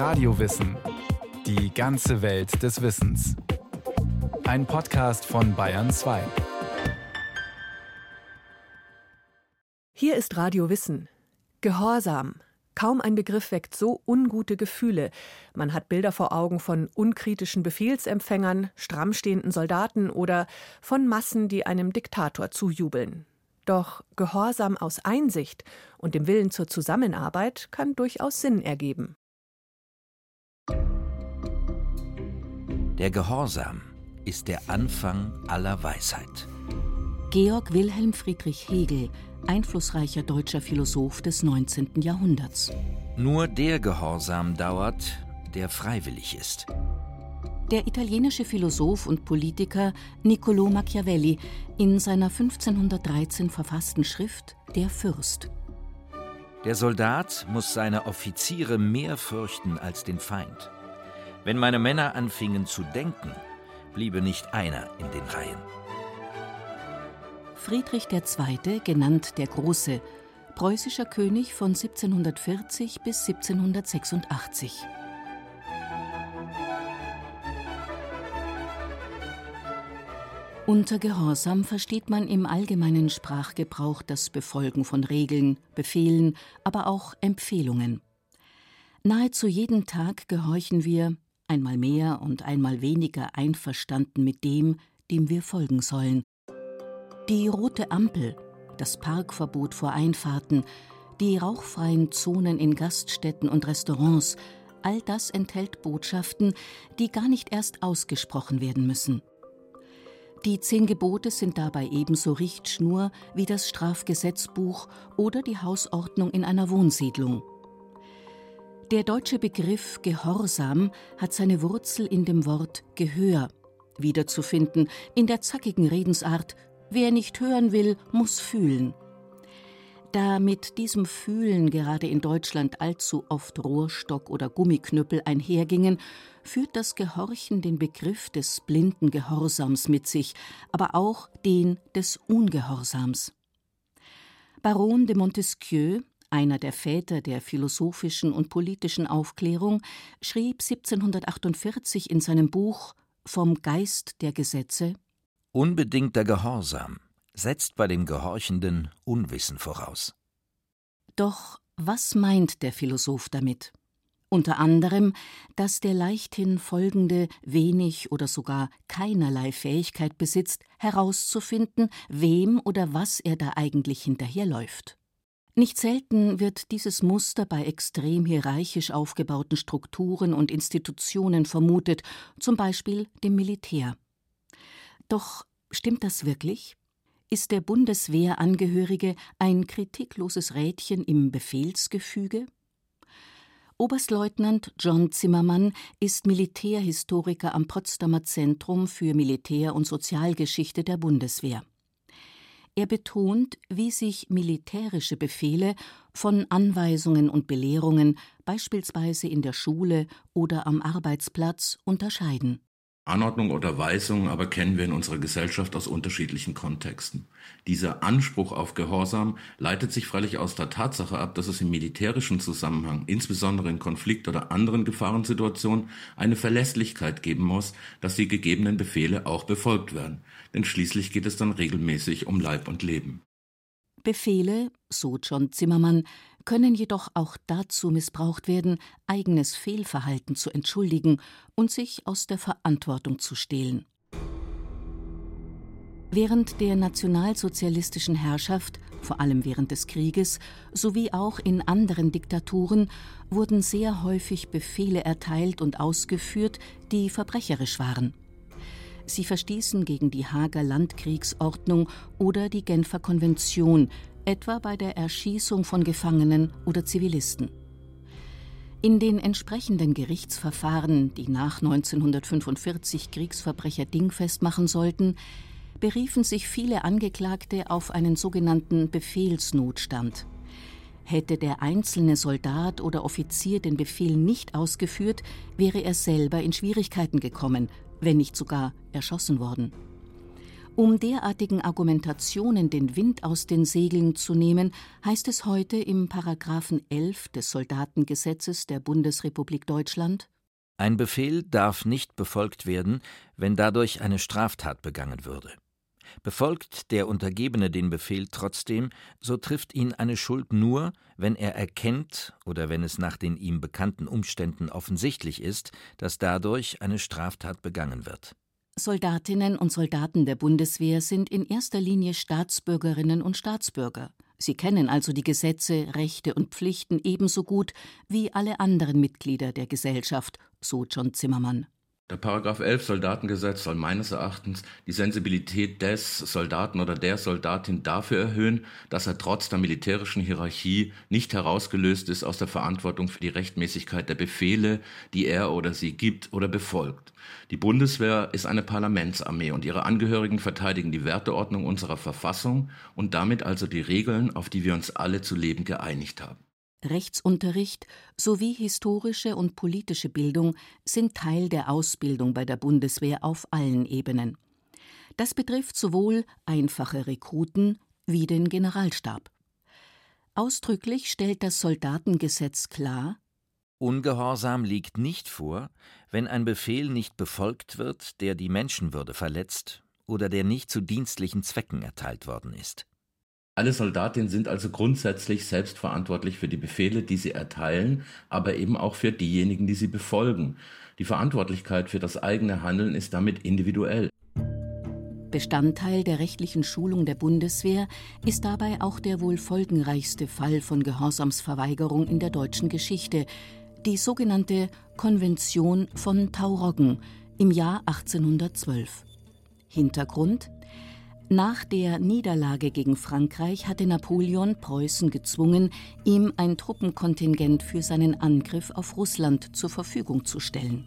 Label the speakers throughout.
Speaker 1: Radiowissen. Die ganze Welt des Wissens. Ein Podcast von Bayern 2.
Speaker 2: Hier ist Radio Wissen. Gehorsam. Kaum ein Begriff weckt so ungute Gefühle. Man hat Bilder vor Augen von unkritischen Befehlsempfängern, strammstehenden Soldaten oder von Massen, die einem Diktator zujubeln. Doch Gehorsam aus Einsicht und dem Willen zur Zusammenarbeit kann durchaus Sinn ergeben.
Speaker 3: Der Gehorsam ist der Anfang aller Weisheit.
Speaker 4: Georg Wilhelm Friedrich Hegel, einflussreicher deutscher Philosoph des 19. Jahrhunderts.
Speaker 3: Nur der Gehorsam dauert, der freiwillig ist.
Speaker 4: Der italienische Philosoph und Politiker Niccolò Machiavelli in seiner 1513 verfassten Schrift Der Fürst.
Speaker 3: Der Soldat muss seine Offiziere mehr fürchten als den Feind. Wenn meine Männer anfingen zu denken, bliebe nicht einer in den Reihen.
Speaker 4: Friedrich II., genannt der Große, preußischer König von 1740 bis 1786. Unter Gehorsam versteht man im allgemeinen Sprachgebrauch das Befolgen von Regeln, Befehlen, aber auch Empfehlungen. Nahezu jeden Tag gehorchen wir, einmal mehr und einmal weniger einverstanden mit dem, dem wir folgen sollen. Die rote Ampel, das Parkverbot vor Einfahrten, die rauchfreien Zonen in Gaststätten und Restaurants, all das enthält Botschaften, die gar nicht erst ausgesprochen werden müssen. Die zehn Gebote sind dabei ebenso Richtschnur wie das Strafgesetzbuch oder die Hausordnung in einer Wohnsiedlung. Der deutsche Begriff Gehorsam hat seine Wurzel in dem Wort Gehör, wiederzufinden in der zackigen Redensart Wer nicht hören will, muss fühlen. Da mit diesem Fühlen gerade in Deutschland allzu oft Rohrstock oder Gummiknüppel einhergingen, führt das Gehorchen den Begriff des blinden Gehorsams mit sich, aber auch den des Ungehorsams. Baron de Montesquieu einer der Väter der philosophischen und politischen Aufklärung, schrieb 1748 in seinem Buch Vom Geist der Gesetze
Speaker 3: Unbedingter Gehorsam setzt bei dem Gehorchenden Unwissen voraus.
Speaker 4: Doch was meint der Philosoph damit? Unter anderem, dass der leichthin folgende wenig oder sogar keinerlei Fähigkeit besitzt, herauszufinden, wem oder was er da eigentlich hinterherläuft. Nicht selten wird dieses Muster bei extrem hierarchisch aufgebauten Strukturen und Institutionen vermutet, zum Beispiel dem Militär. Doch stimmt das wirklich? Ist der Bundeswehrangehörige ein kritikloses Rädchen im Befehlsgefüge? Oberstleutnant John Zimmermann ist Militärhistoriker am Potsdamer Zentrum für Militär- und Sozialgeschichte der Bundeswehr. Er betont, wie sich militärische Befehle von Anweisungen und Belehrungen beispielsweise in der Schule oder am Arbeitsplatz unterscheiden
Speaker 5: Anordnung oder Weisung aber kennen wir in unserer Gesellschaft aus unterschiedlichen Kontexten. Dieser Anspruch auf Gehorsam leitet sich freilich aus der Tatsache ab, dass es im militärischen Zusammenhang, insbesondere in Konflikt- oder anderen Gefahrensituationen, eine Verlässlichkeit geben muss, dass die gegebenen Befehle auch befolgt werden. Denn schließlich geht es dann regelmäßig um Leib und Leben.
Speaker 4: Befehle, so John Zimmermann, können jedoch auch dazu missbraucht werden, eigenes Fehlverhalten zu entschuldigen und sich aus der Verantwortung zu stehlen. Während der nationalsozialistischen Herrschaft, vor allem während des Krieges, sowie auch in anderen Diktaturen wurden sehr häufig Befehle erteilt und ausgeführt, die verbrecherisch waren. Sie verstießen gegen die Hager Landkriegsordnung oder die Genfer Konvention, etwa bei der Erschießung von Gefangenen oder Zivilisten. In den entsprechenden Gerichtsverfahren, die nach 1945 Kriegsverbrecher dingfest machen sollten, beriefen sich viele Angeklagte auf einen sogenannten Befehlsnotstand. Hätte der einzelne Soldat oder Offizier den Befehl nicht ausgeführt, wäre er selber in Schwierigkeiten gekommen, wenn nicht sogar erschossen worden. Um derartigen Argumentationen den Wind aus den Segeln zu nehmen, heißt es heute im Paragraphen 11 des Soldatengesetzes der Bundesrepublik Deutschland
Speaker 3: Ein Befehl darf nicht befolgt werden, wenn dadurch eine Straftat begangen würde. Befolgt der Untergebene den Befehl trotzdem, so trifft ihn eine Schuld nur, wenn er erkennt oder wenn es nach den ihm bekannten Umständen offensichtlich ist, dass dadurch eine Straftat begangen wird.
Speaker 4: Soldatinnen und Soldaten der Bundeswehr sind in erster Linie Staatsbürgerinnen und Staatsbürger. Sie kennen also die Gesetze, Rechte und Pflichten ebenso gut wie alle anderen Mitglieder der Gesellschaft, so John Zimmermann.
Speaker 5: Der Paragraph 11 Soldatengesetz soll meines Erachtens die Sensibilität des Soldaten oder der Soldatin dafür erhöhen, dass er trotz der militärischen Hierarchie nicht herausgelöst ist aus der Verantwortung für die Rechtmäßigkeit der Befehle, die er oder sie gibt oder befolgt. Die Bundeswehr ist eine Parlamentsarmee und ihre Angehörigen verteidigen die Werteordnung unserer Verfassung und damit also die Regeln, auf die wir uns alle zu leben geeinigt haben.
Speaker 4: Rechtsunterricht sowie historische und politische Bildung sind Teil der Ausbildung bei der Bundeswehr auf allen Ebenen. Das betrifft sowohl einfache Rekruten wie den Generalstab. Ausdrücklich stellt das Soldatengesetz klar,
Speaker 3: Ungehorsam liegt nicht vor, wenn ein Befehl nicht befolgt wird, der die Menschenwürde verletzt oder der nicht zu dienstlichen Zwecken erteilt worden ist.
Speaker 5: Alle Soldatinnen sind also grundsätzlich selbstverantwortlich für die Befehle, die sie erteilen, aber eben auch für diejenigen, die sie befolgen. Die Verantwortlichkeit für das eigene Handeln ist damit individuell.
Speaker 4: Bestandteil der rechtlichen Schulung der Bundeswehr ist dabei auch der wohl folgenreichste Fall von Gehorsamsverweigerung in der deutschen Geschichte, die sogenannte Konvention von Tauroggen im Jahr 1812. Hintergrund nach der Niederlage gegen Frankreich hatte Napoleon Preußen gezwungen, ihm ein Truppenkontingent für seinen Angriff auf Russland zur Verfügung zu stellen.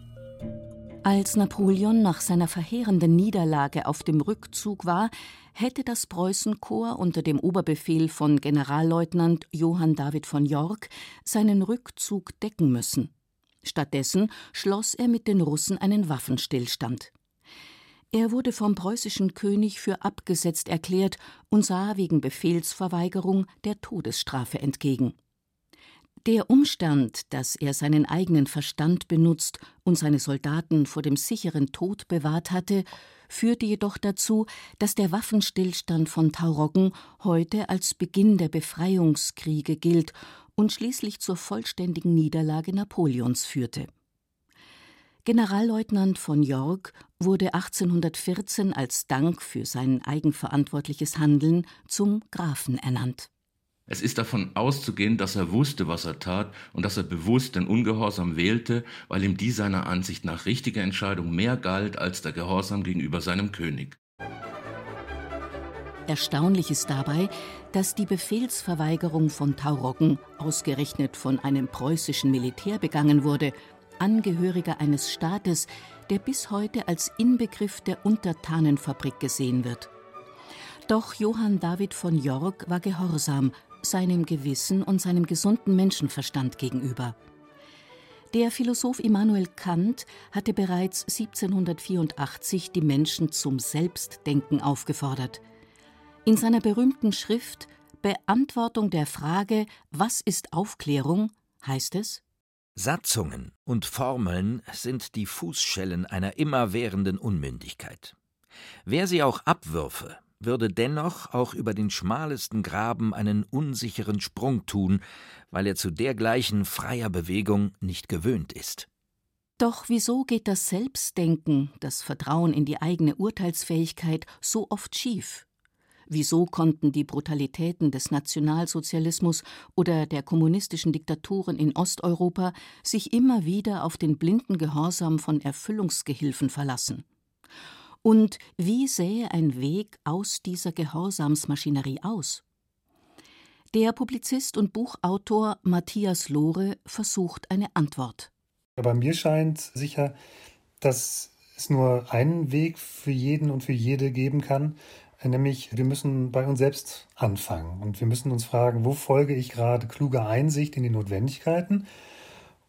Speaker 4: Als Napoleon nach seiner verheerenden Niederlage auf dem Rückzug war, hätte das Preußenkorps unter dem Oberbefehl von Generalleutnant Johann David von York seinen Rückzug decken müssen. Stattdessen schloss er mit den Russen einen Waffenstillstand. Er wurde vom preußischen König für abgesetzt erklärt und sah wegen Befehlsverweigerung der Todesstrafe entgegen. Der Umstand, dass er seinen eigenen Verstand benutzt und seine Soldaten vor dem sicheren Tod bewahrt hatte, führte jedoch dazu, dass der Waffenstillstand von Tauroggen heute als Beginn der Befreiungskriege gilt und schließlich zur vollständigen Niederlage Napoleons führte. Generalleutnant von York wurde 1814 als Dank für sein eigenverantwortliches Handeln zum Grafen ernannt.
Speaker 5: Es ist davon auszugehen, dass er wusste, was er tat und dass er bewusst den Ungehorsam wählte, weil ihm die seiner Ansicht nach richtige Entscheidung mehr galt als der Gehorsam gegenüber seinem König.
Speaker 4: Erstaunlich ist dabei, dass die Befehlsverweigerung von Tauroggen ausgerechnet von einem preußischen Militär begangen wurde, Angehöriger eines Staates, der bis heute als Inbegriff der Untertanenfabrik gesehen wird. Doch Johann David von York war gehorsam seinem Gewissen und seinem gesunden Menschenverstand gegenüber. Der Philosoph Immanuel Kant hatte bereits 1784 die Menschen zum Selbstdenken aufgefordert. In seiner berühmten Schrift Beantwortung der Frage Was ist Aufklärung heißt es
Speaker 3: Satzungen und Formeln sind die Fußschellen einer immerwährenden Unmündigkeit. Wer sie auch abwürfe, würde dennoch auch über den schmalesten Graben einen unsicheren Sprung tun, weil er zu dergleichen freier Bewegung nicht gewöhnt ist.
Speaker 4: Doch wieso geht das Selbstdenken, das Vertrauen in die eigene Urteilsfähigkeit so oft schief? Wieso konnten die Brutalitäten des Nationalsozialismus oder der kommunistischen Diktaturen in Osteuropa sich immer wieder auf den blinden Gehorsam von Erfüllungsgehilfen verlassen? Und wie sähe ein Weg aus dieser Gehorsamsmaschinerie aus? Der Publizist und Buchautor Matthias Lohre versucht eine Antwort.
Speaker 6: Aber mir scheint sicher, dass es nur einen Weg für jeden und für jede geben kann, nämlich wir müssen bei uns selbst anfangen und wir müssen uns fragen, wo folge ich gerade kluger Einsicht in die Notwendigkeiten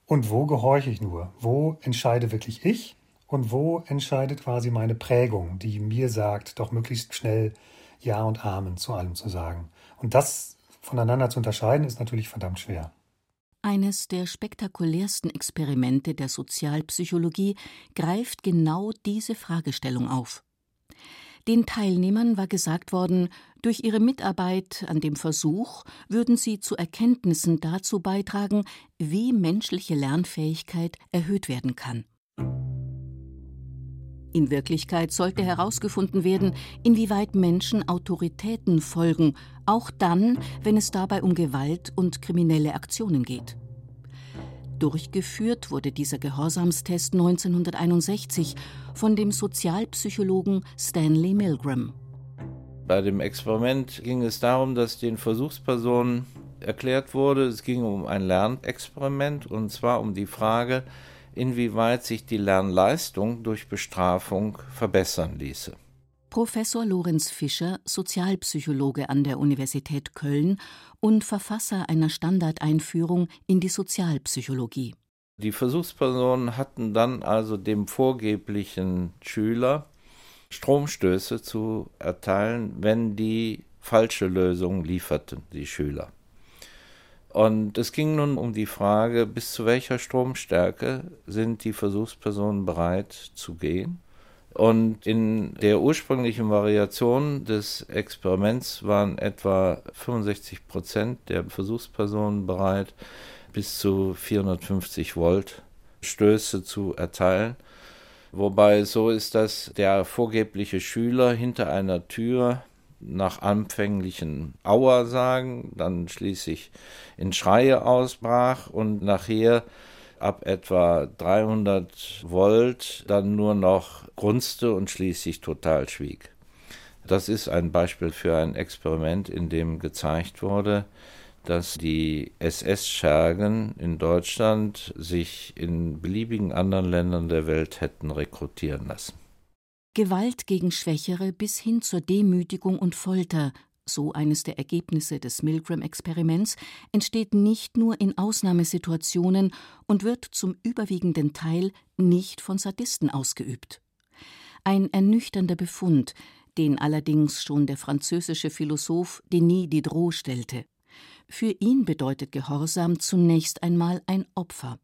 Speaker 6: und wo gehorche ich nur? Wo entscheide wirklich ich und wo entscheidet quasi meine Prägung, die mir sagt, doch möglichst schnell Ja und Amen zu allem zu sagen. Und das voneinander zu unterscheiden, ist natürlich verdammt schwer.
Speaker 4: Eines der spektakulärsten Experimente der Sozialpsychologie greift genau diese Fragestellung auf. Den Teilnehmern war gesagt worden, durch ihre Mitarbeit an dem Versuch würden sie zu Erkenntnissen dazu beitragen, wie menschliche Lernfähigkeit erhöht werden kann. In Wirklichkeit sollte herausgefunden werden, inwieweit Menschen Autoritäten folgen, auch dann, wenn es dabei um Gewalt und kriminelle Aktionen geht. Durchgeführt wurde dieser Gehorsamstest 1961 von dem Sozialpsychologen Stanley Milgram.
Speaker 7: Bei dem Experiment ging es darum, dass den Versuchspersonen erklärt wurde, es ging um ein Lernexperiment und zwar um die Frage, inwieweit sich die Lernleistung durch Bestrafung verbessern ließe.
Speaker 4: Professor Lorenz Fischer, Sozialpsychologe an der Universität Köln und Verfasser einer Standardeinführung in die Sozialpsychologie.
Speaker 7: Die Versuchspersonen hatten dann also dem vorgeblichen Schüler Stromstöße zu erteilen, wenn die falsche Lösung lieferten, die Schüler. Und es ging nun um die Frage, bis zu welcher Stromstärke sind die Versuchspersonen bereit zu gehen. Und in der ursprünglichen Variation des Experiments waren etwa 65 Prozent der Versuchspersonen bereit, bis zu 450 Volt Stöße zu erteilen. Wobei so ist, dass der vorgebliche Schüler hinter einer Tür nach anfänglichen Aua sagen, dann schließlich in Schreie ausbrach und nachher ab etwa 300 Volt dann nur noch grunzte und schließlich total schwieg. Das ist ein Beispiel für ein Experiment, in dem gezeigt wurde, dass die SS-Schergen in Deutschland sich in beliebigen anderen Ländern der Welt hätten rekrutieren lassen.
Speaker 4: Gewalt gegen Schwächere bis hin zur Demütigung und Folter, so eines der Ergebnisse des Milgram-Experiments, entsteht nicht nur in Ausnahmesituationen und wird zum überwiegenden Teil nicht von Sadisten ausgeübt. Ein ernüchternder Befund, den allerdings schon der französische Philosoph Denis Diderot stellte. Für ihn bedeutet Gehorsam zunächst einmal ein Opfer.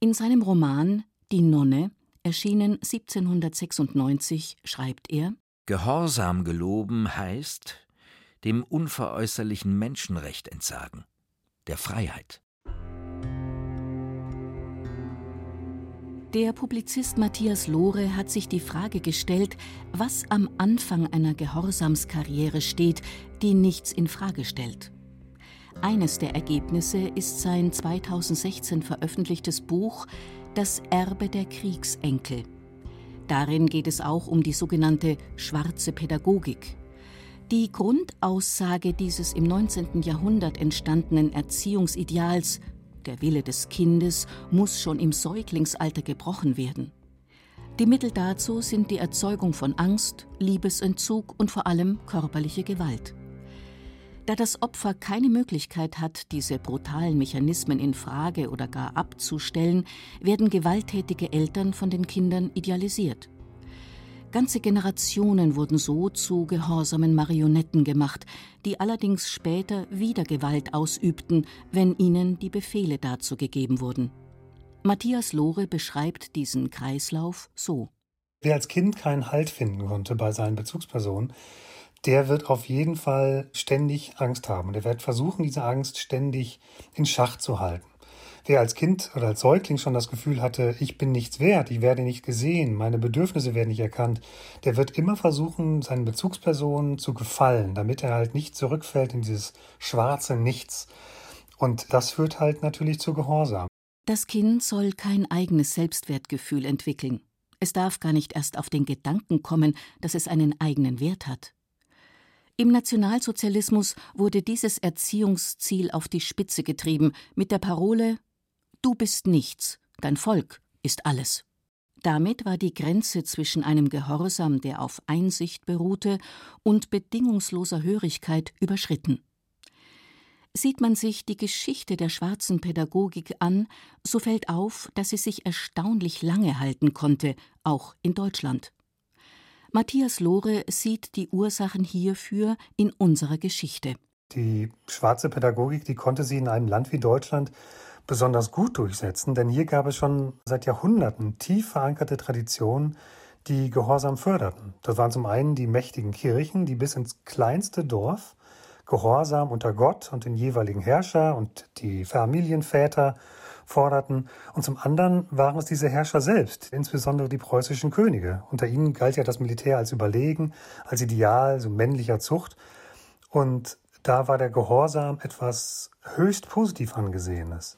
Speaker 4: In seinem Roman Die Nonne erschienen 1796, schreibt er
Speaker 3: Gehorsam geloben heißt dem unveräußerlichen Menschenrecht entsagen, der Freiheit.
Speaker 4: Der Publizist Matthias Lohre hat sich die Frage gestellt, was am Anfang einer Gehorsamskarriere steht, die nichts in Frage stellt. Eines der Ergebnisse ist sein 2016 veröffentlichtes Buch das Erbe der Kriegsenkel. Darin geht es auch um die sogenannte schwarze Pädagogik. Die Grundaussage dieses im 19. Jahrhundert entstandenen Erziehungsideals, der Wille des Kindes, muss schon im Säuglingsalter gebrochen werden. Die Mittel dazu sind die Erzeugung von Angst, Liebesentzug und vor allem körperliche Gewalt. Da das Opfer keine Möglichkeit hat, diese brutalen Mechanismen in Frage oder gar abzustellen, werden gewalttätige Eltern von den Kindern idealisiert. Ganze Generationen wurden so zu gehorsamen Marionetten gemacht, die allerdings später wieder Gewalt ausübten, wenn ihnen die Befehle dazu gegeben wurden. Matthias Lohre beschreibt diesen Kreislauf so.
Speaker 6: Wer als Kind keinen Halt finden konnte bei seinen Bezugspersonen, der wird auf jeden Fall ständig Angst haben. Der wird versuchen, diese Angst ständig in Schach zu halten. Wer als Kind oder als Säugling schon das Gefühl hatte, ich bin nichts wert, ich werde nicht gesehen, meine Bedürfnisse werden nicht erkannt, der wird immer versuchen, seinen Bezugspersonen zu gefallen, damit er halt nicht zurückfällt in dieses schwarze Nichts. Und das führt halt natürlich zu Gehorsam.
Speaker 4: Das Kind soll kein eigenes Selbstwertgefühl entwickeln. Es darf gar nicht erst auf den Gedanken kommen, dass es einen eigenen Wert hat. Im Nationalsozialismus wurde dieses Erziehungsziel auf die Spitze getrieben mit der Parole Du bist nichts, dein Volk ist alles. Damit war die Grenze zwischen einem Gehorsam, der auf Einsicht beruhte, und bedingungsloser Hörigkeit überschritten. Sieht man sich die Geschichte der schwarzen Pädagogik an, so fällt auf, dass sie sich erstaunlich lange halten konnte, auch in Deutschland. Matthias Lohre sieht die Ursachen hierfür in unserer Geschichte.
Speaker 6: Die schwarze Pädagogik, die konnte sie in einem Land wie Deutschland besonders gut durchsetzen, denn hier gab es schon seit Jahrhunderten tief verankerte Traditionen, die Gehorsam förderten. Das waren zum einen die mächtigen Kirchen, die bis ins kleinste Dorf Gehorsam unter Gott und den jeweiligen Herrscher und die Familienväter forderten. Und zum anderen waren es diese Herrscher selbst, insbesondere die preußischen Könige. Unter ihnen galt ja das Militär als überlegen, als Ideal so männlicher Zucht. Und da war der Gehorsam etwas höchst positiv angesehenes.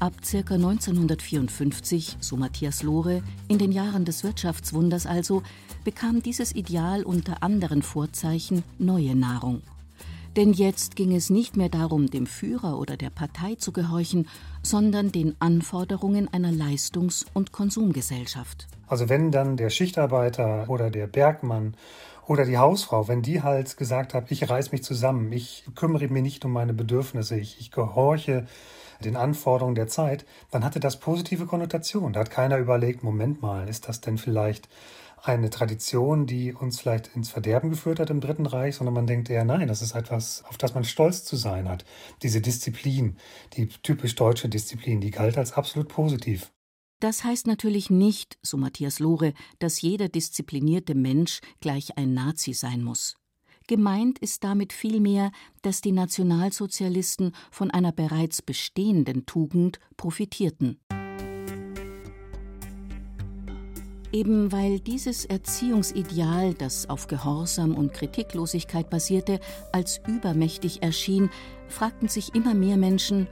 Speaker 4: Ab ca. 1954, so Matthias Lohre, in den Jahren des Wirtschaftswunders also, bekam dieses Ideal unter anderen Vorzeichen neue Nahrung. Denn jetzt ging es nicht mehr darum, dem Führer oder der Partei zu gehorchen, sondern den Anforderungen einer Leistungs- und Konsumgesellschaft.
Speaker 6: Also wenn dann der Schichtarbeiter oder der Bergmann oder die Hausfrau, wenn die halt gesagt hat, ich reiß mich zusammen, ich kümmere mich nicht um meine Bedürfnisse, ich, ich gehorche den Anforderungen der Zeit, dann hatte das positive Konnotation. Da hat keiner überlegt, Moment mal, ist das denn vielleicht eine Tradition, die uns vielleicht ins Verderben geführt hat im Dritten Reich, sondern man denkt eher, nein, das ist etwas, auf das man stolz zu sein hat. Diese Disziplin, die typisch deutsche Disziplin, die galt als absolut positiv.
Speaker 4: Das heißt natürlich nicht, so Matthias Lohre, dass jeder disziplinierte Mensch gleich ein Nazi sein muss. Gemeint ist damit vielmehr, dass die Nationalsozialisten von einer bereits bestehenden Tugend profitierten. Eben weil dieses Erziehungsideal, das auf Gehorsam und Kritiklosigkeit basierte, als übermächtig erschien, fragten sich immer mehr Menschen,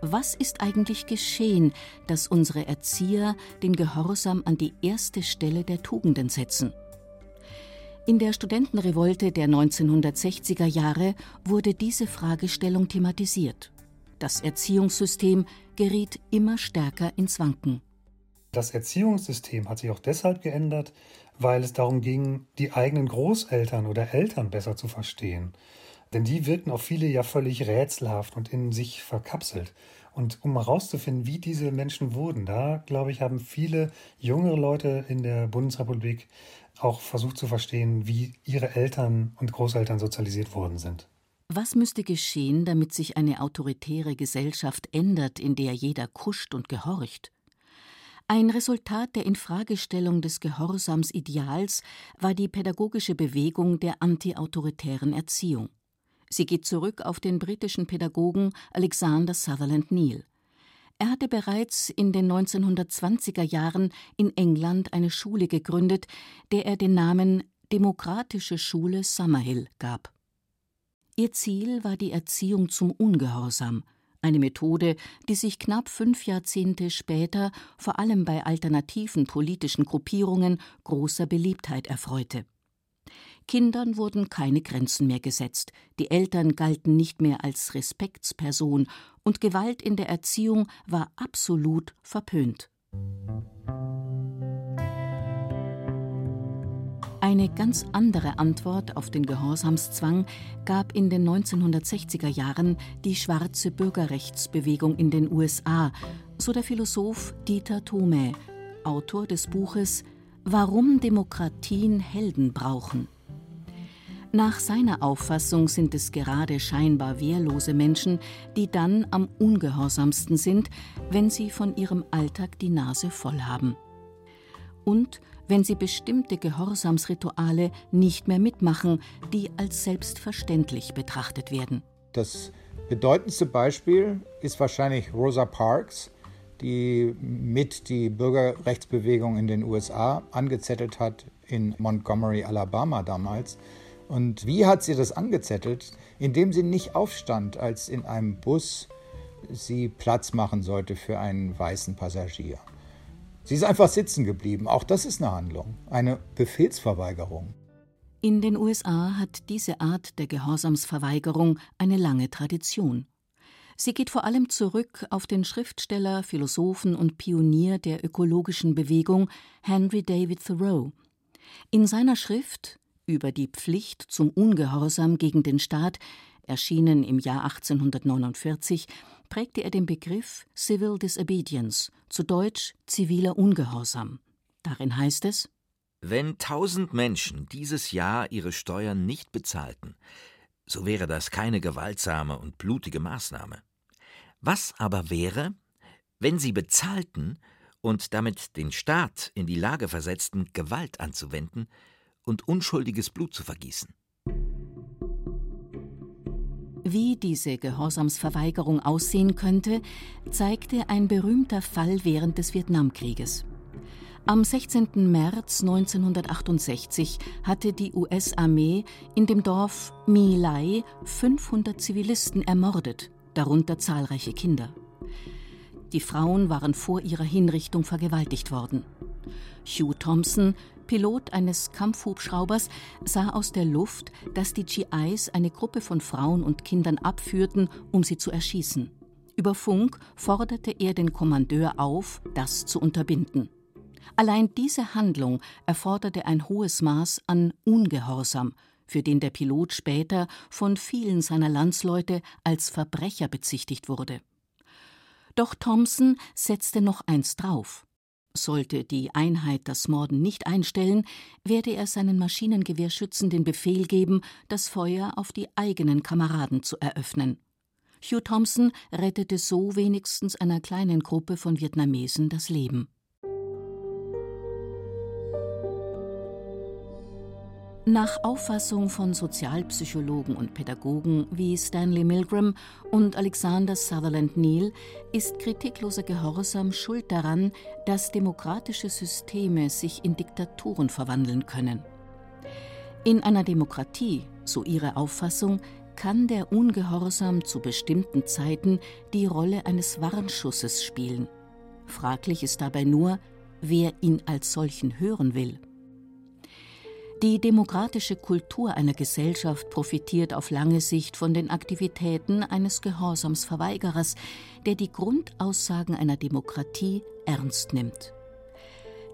Speaker 4: was ist eigentlich geschehen, dass unsere Erzieher den Gehorsam an die erste Stelle der Tugenden setzen? In der Studentenrevolte der 1960er Jahre wurde diese Fragestellung thematisiert. Das Erziehungssystem geriet immer stärker ins Wanken.
Speaker 6: Das Erziehungssystem hat sich auch deshalb geändert, weil es darum ging, die eigenen Großeltern oder Eltern besser zu verstehen. Denn die wirken auf viele ja völlig rätselhaft und in sich verkapselt. Und um herauszufinden, wie diese Menschen wurden, da, glaube ich, haben viele jüngere Leute in der Bundesrepublik auch versucht zu verstehen, wie ihre Eltern und Großeltern sozialisiert worden sind.
Speaker 4: Was müsste geschehen, damit sich eine autoritäre Gesellschaft ändert, in der jeder kuscht und gehorcht? Ein Resultat der Infragestellung des Gehorsamsideals war die pädagogische Bewegung der antiautoritären Erziehung. Sie geht zurück auf den britischen Pädagogen Alexander Sutherland Neal. Er hatte bereits in den 1920er Jahren in England eine Schule gegründet, der er den Namen Demokratische Schule Summerhill gab. Ihr Ziel war die Erziehung zum Ungehorsam, eine Methode, die sich knapp fünf Jahrzehnte später vor allem bei alternativen politischen Gruppierungen großer Beliebtheit erfreute. Kindern wurden keine Grenzen mehr gesetzt, die Eltern galten nicht mehr als Respektsperson und Gewalt in der Erziehung war absolut verpönt. Eine ganz andere Antwort auf den Gehorsamszwang gab in den 1960er Jahren die schwarze Bürgerrechtsbewegung in den USA, so der Philosoph Dieter Thome, Autor des Buches Warum Demokratien Helden brauchen. Nach seiner Auffassung sind es gerade scheinbar wehrlose Menschen, die dann am ungehorsamsten sind, wenn sie von ihrem Alltag die Nase voll haben. Und wenn sie bestimmte Gehorsamsrituale nicht mehr mitmachen, die als selbstverständlich betrachtet werden.
Speaker 8: Das bedeutendste Beispiel ist wahrscheinlich Rosa Parks, die mit die Bürgerrechtsbewegung in den USA angezettelt hat in Montgomery, Alabama damals. Und wie hat sie das angezettelt? Indem sie nicht aufstand, als in einem Bus sie Platz machen sollte für einen weißen Passagier. Sie ist einfach sitzen geblieben. Auch das ist eine Handlung, eine Befehlsverweigerung.
Speaker 4: In den USA hat diese Art der Gehorsamsverweigerung eine lange Tradition. Sie geht vor allem zurück auf den Schriftsteller, Philosophen und Pionier der ökologischen Bewegung Henry David Thoreau. In seiner Schrift über die Pflicht zum Ungehorsam gegen den Staat, erschienen im Jahr 1849, prägte er den Begriff Civil Disobedience, zu Deutsch ziviler Ungehorsam. Darin heißt es
Speaker 3: Wenn tausend Menschen dieses Jahr ihre Steuern nicht bezahlten, so wäre das keine gewaltsame und blutige Maßnahme. Was aber wäre, wenn sie bezahlten und damit den Staat in die Lage versetzten, Gewalt anzuwenden und unschuldiges Blut zu vergießen?
Speaker 4: Wie diese Gehorsamsverweigerung aussehen könnte, zeigte ein berühmter Fall während des Vietnamkrieges. Am 16. März 1968 hatte die US-Armee in dem Dorf My Lai 500 Zivilisten ermordet, darunter zahlreiche Kinder. Die Frauen waren vor ihrer Hinrichtung vergewaltigt worden. Hugh Thompson, Pilot eines Kampfhubschraubers, sah aus der Luft, dass die GIs eine Gruppe von Frauen und Kindern abführten, um sie zu erschießen. Über Funk forderte er den Kommandeur auf, das zu unterbinden. Allein diese Handlung erforderte ein hohes Maß an Ungehorsam, für den der Pilot später von vielen seiner Landsleute als Verbrecher bezichtigt wurde. Doch Thompson setzte noch eins drauf. Sollte die Einheit das Morden nicht einstellen, werde er seinen Maschinengewehrschützen den Befehl geben, das Feuer auf die eigenen Kameraden zu eröffnen. Hugh Thompson rettete so wenigstens einer kleinen Gruppe von Vietnamesen das Leben. Nach Auffassung von Sozialpsychologen und Pädagogen wie Stanley Milgram und Alexander Sutherland Neal ist kritikloser Gehorsam schuld daran, dass demokratische Systeme sich in Diktaturen verwandeln können. In einer Demokratie, so ihre Auffassung, kann der Ungehorsam zu bestimmten Zeiten die Rolle eines Warnschusses spielen. Fraglich ist dabei nur, wer ihn als solchen hören will. Die demokratische Kultur einer Gesellschaft profitiert auf lange Sicht von den Aktivitäten eines Gehorsamsverweigerers, der die Grundaussagen einer Demokratie ernst nimmt.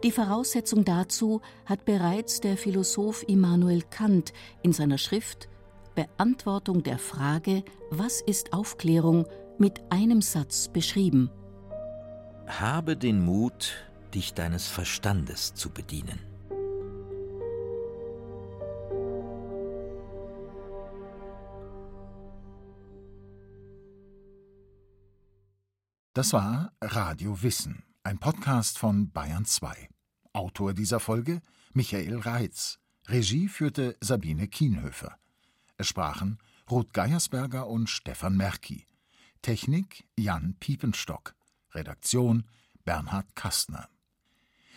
Speaker 4: Die Voraussetzung dazu hat bereits der Philosoph Immanuel Kant in seiner Schrift Beantwortung der Frage Was ist Aufklärung mit einem Satz beschrieben.
Speaker 3: Habe den Mut, dich deines Verstandes zu bedienen.
Speaker 1: Das war Radio Wissen, ein Podcast von Bayern 2. Autor dieser Folge Michael Reitz. Regie führte Sabine Kienhöfer. Es sprachen Ruth Geiersberger und Stefan Merki. Technik Jan Piepenstock. Redaktion Bernhard Kastner.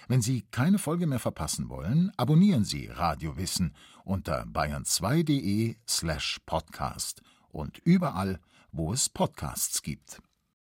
Speaker 1: Wenn Sie keine Folge mehr verpassen wollen, abonnieren Sie Radio Wissen unter bayern2.de slash podcast und überall, wo es Podcasts gibt.